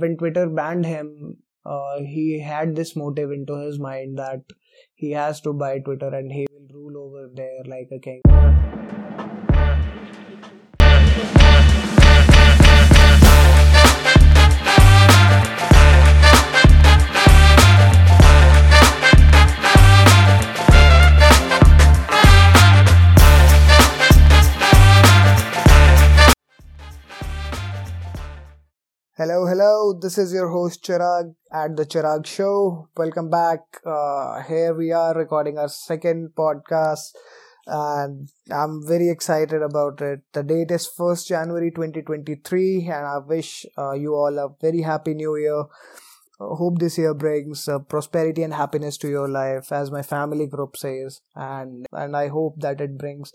when Twitter banned him, uh, he had this motive into his mind that he has to buy Twitter and he will rule over there like a king. This is your host Chirag at the Chirag Show. Welcome back. Uh, here we are recording our second podcast, and I'm very excited about it. The date is 1st January 2023, and I wish uh, you all a very happy new year. Uh, hope this year brings uh, prosperity and happiness to your life, as my family group says, and and I hope that it brings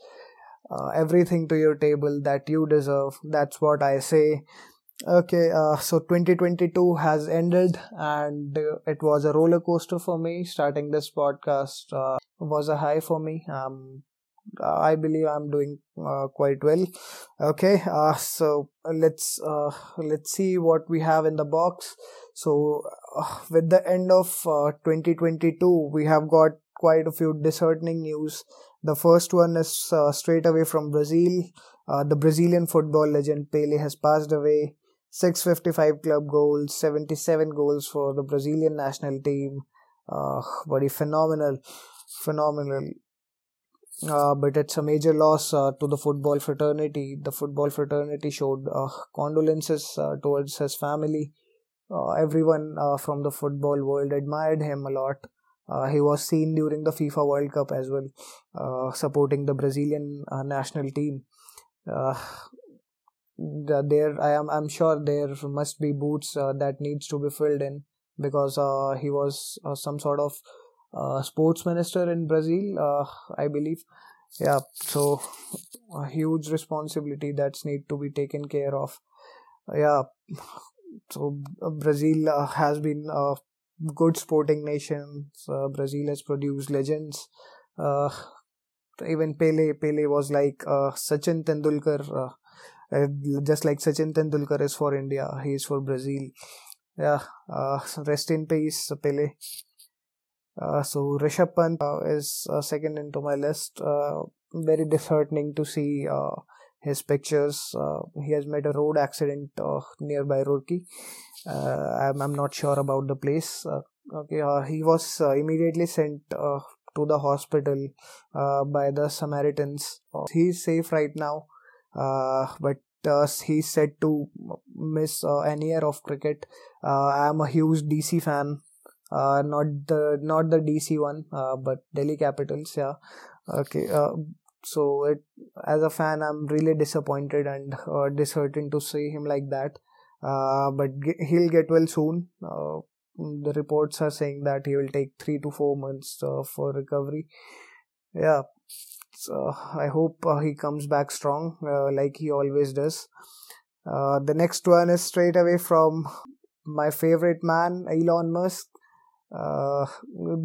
uh, everything to your table that you deserve. That's what I say Okay, uh, so 2022 has ended, and uh, it was a roller coaster for me. Starting this podcast uh, was a high for me. Um, I believe I'm doing uh, quite well. Okay, uh, so let's uh, let's see what we have in the box. So, with the end of uh, 2022, we have got quite a few disheartening news. The first one is straight away from Brazil. The Brazilian football legend Pele has passed away. 655 club goals, 77 goals for the Brazilian national team. Uh, very phenomenal, phenomenal. Uh, but it's a major loss uh, to the football fraternity. The football fraternity showed uh, condolences towards his family. Everyone from the football world admired him a lot. He was seen during the FIFA World Cup as well, supporting the Brazilian national team. The, there i am i'm sure there must be boots uh, that needs to be filled in because uh, he was uh, some sort of uh, sports minister in brazil uh, i believe. Yeah so a huge responsibility that's need to be taken care of. Yeah so uh, brazil has been a good sporting nation. Brazil has produced legends. Even pele pele was like sachin tendulkar uh, just like Sachin Tendulkar is for India, he is for Brazil. Yeah, uh, rest in peace, Pele. Uh, so Rishabh Pant uh, is uh, second into my list. Uh, very disheartening to see uh, his pictures. Uh, he has met a road accident nearby Roorkee. I'm, I'm not sure about the place. Okay, he was immediately sent to the hospital by the Samaritans. He's safe right now but uh, he's said to miss uh, an year of cricket. Uh, I'm a huge DC fan. Uh, not the not the DC one, uh, but Delhi Capitals. Yeah. Okay. Uh, so it as a fan, I'm really disappointed and uh, disheartened to see him like that. Uh, but ge- he'll get well soon. Uh, the reports are saying that he will take three to four months uh, for recovery. Yeah, so I hope uh, he comes back strong uh, like he always does. Uh, the next one is straight away from my favorite man, Elon Musk. Uh,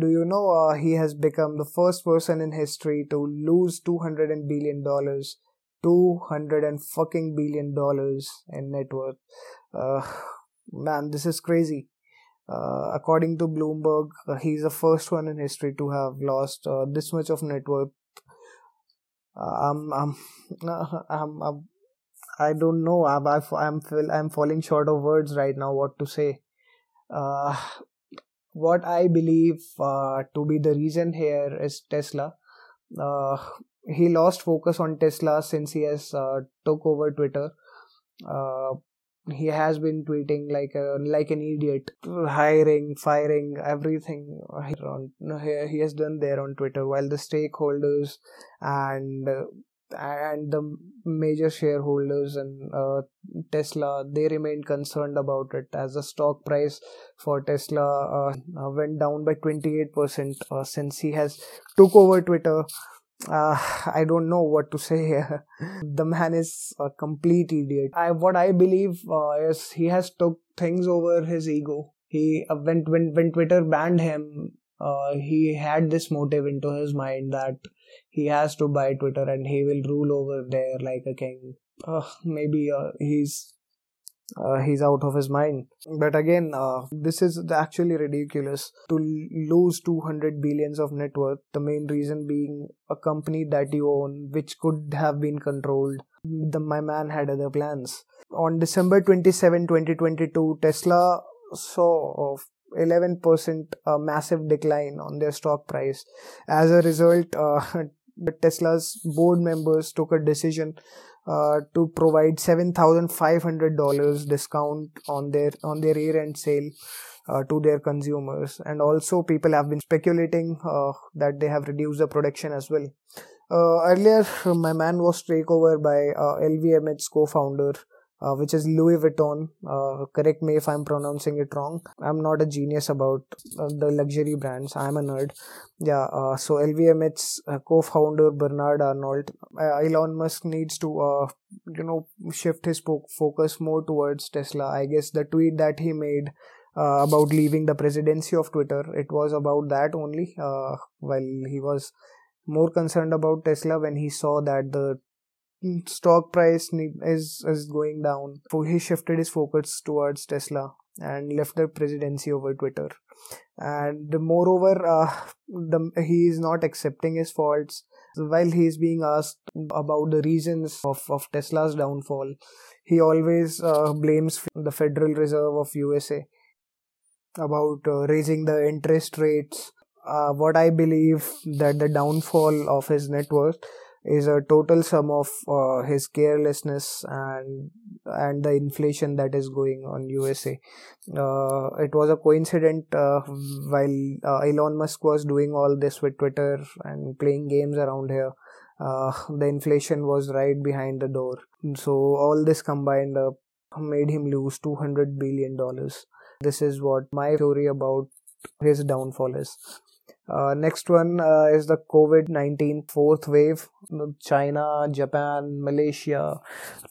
do you know uh, he has become the first person in history to lose 200 billion dollars 200 and fucking billion dollars in net worth uh, man this is crazy uh, according to bloomberg uh, he's the first one in history to have lost uh, this much of net worth I'm, I'm, I'm, I'm, I don't know. I'm, I'm, I'm falling short of words right now. What to say? Uh, what I believe uh, to be the reason here is Tesla. Uh, he lost focus on Tesla since he has uh, took over Twitter. Uh, he has been tweeting like a like an idiot, hiring, firing, everything. On, he, has done there on Twitter, while the stakeholders and uh, and the major shareholders and uh, Tesla they remain concerned about it as the stock price for Tesla uh, went down by 28% uh, since he has took over Twitter uh, I don't know what to say here. the man is a complete idiot. I what I believe uh, is he has took things over his ego. He uh, when when when Twitter banned him, uh, he had this motive into his mind that he has to buy Twitter and he will rule over there like a king. Uh, maybe uh, he's uh, he's out of his mind. But again, uh, this is actually ridiculous to lose 200 billions of net worth. The main reason being a company that you own, which could have been controlled. The, my man had other plans. On December 27, 2022, Tesla saw 11% a massive decline on their stock price. As a result, uh, Tesla's board members took a decision uh, to provide $7,500 discount on their on their year-end sale uh, to their consumers. And also people have been speculating uh, that they have reduced the production as well. Uh, earlier my man was taken over by lvmh's co-founder uh, which is Louis Vuitton. Uh, correct me if I'm pronouncing it wrong. I'm not a genius about uh, the luxury brands. I'm a nerd. Yeah. Uh, so LVMH's uh, co-founder Bernard Arnault, uh, Elon Musk needs to, you know, shift his po- focus more towards Tesla. I guess the tweet that he made. about leaving the presidency of Twitter, it was about that only. while he was more concerned about Tesla when he saw that the stock price is is going down. So he shifted his focus towards Tesla and left the presidency over Twitter. And moreover, uh, the, he is not accepting his faults. While he is being asked about the reasons of, of Tesla's downfall, he always uh, blames the Federal Reserve of USA about uh, raising the interest rates. Uh, what I believe that the downfall of his net worth is a total sum of uh, his carelessness and and the inflation that is going on USA. Uh, it was a coincidence uh, while uh, Elon Musk was doing all this with Twitter and playing games around here. Uh, the inflation was right behind the door. So all this combined up made him lose 200 billion dollars. This is what my theory about his downfall is. Uh, next one uh, is the COVID 19 fourth wave. China, Japan, Malaysia,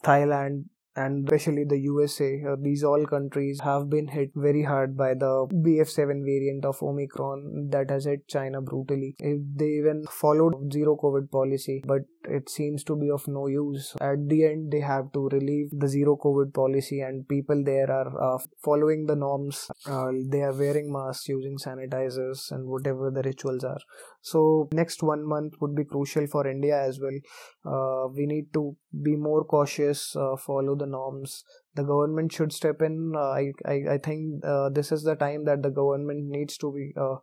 Thailand, and especially the USA, uh, these all countries have been hit very hard by the BF7 variant of Omicron that has hit China brutally. They even followed zero COVID policy, but it seems to be of no use. At the end, they have to relieve the zero COVID policy, and people there are uh, following the norms. Uh, they are wearing masks, using sanitizers, and whatever the rituals are. So, next one month would be crucial for India as well. Uh, we need to be more cautious, uh, follow the norms, the government should step in. Uh, I, I, I think uh, this is the time that the government needs to be uh,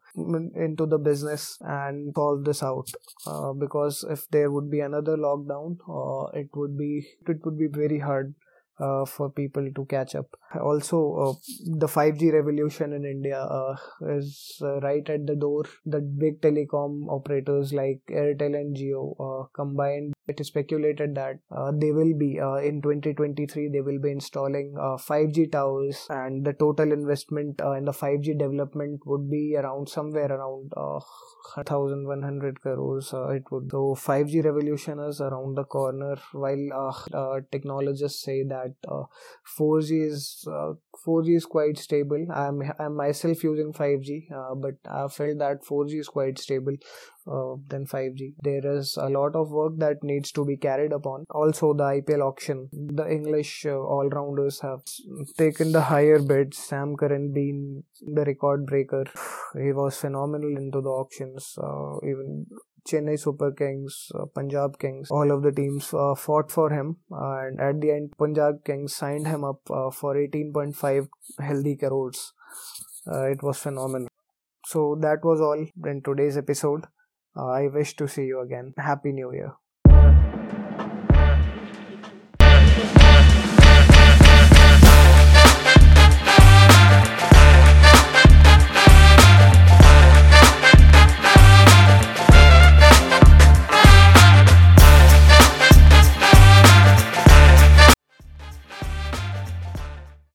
into the business and solve this out. Uh, because if there would be another lockdown, uh, it would be it would be very hard uh, for people to catch up. Also, uh, the 5G revolution in India uh, is uh, right at the door. The big telecom operators like Airtel and Jio uh, combined. It is speculated that uh, they will be in 2023. They will be installing 5G towers, and the total investment in the 5G development would be around somewhere around 1,100 crores. it would. So 5G revolution is around the corner. While technologists say that that uh, 4G is uh, 4G is quite stable. I'm I'm myself using 5G, uh, but I felt that 4G is quite stable uh, than 5G. There is a lot of work that needs to be carried upon. Also, the IPL auction, the English uh, all rounders have taken the higher bids. Sam Curran being the record breaker, he was phenomenal into the auctions. Uh, even Chennai Super Kings, uh, Punjab Kings, all of the teams uh, fought for him, and at the end, Punjab Kings signed him up uh, for 18.5 healthy crores. Uh, it was phenomenal. So that was all in today's episode. Uh, I wish to see you again. Happy New Year.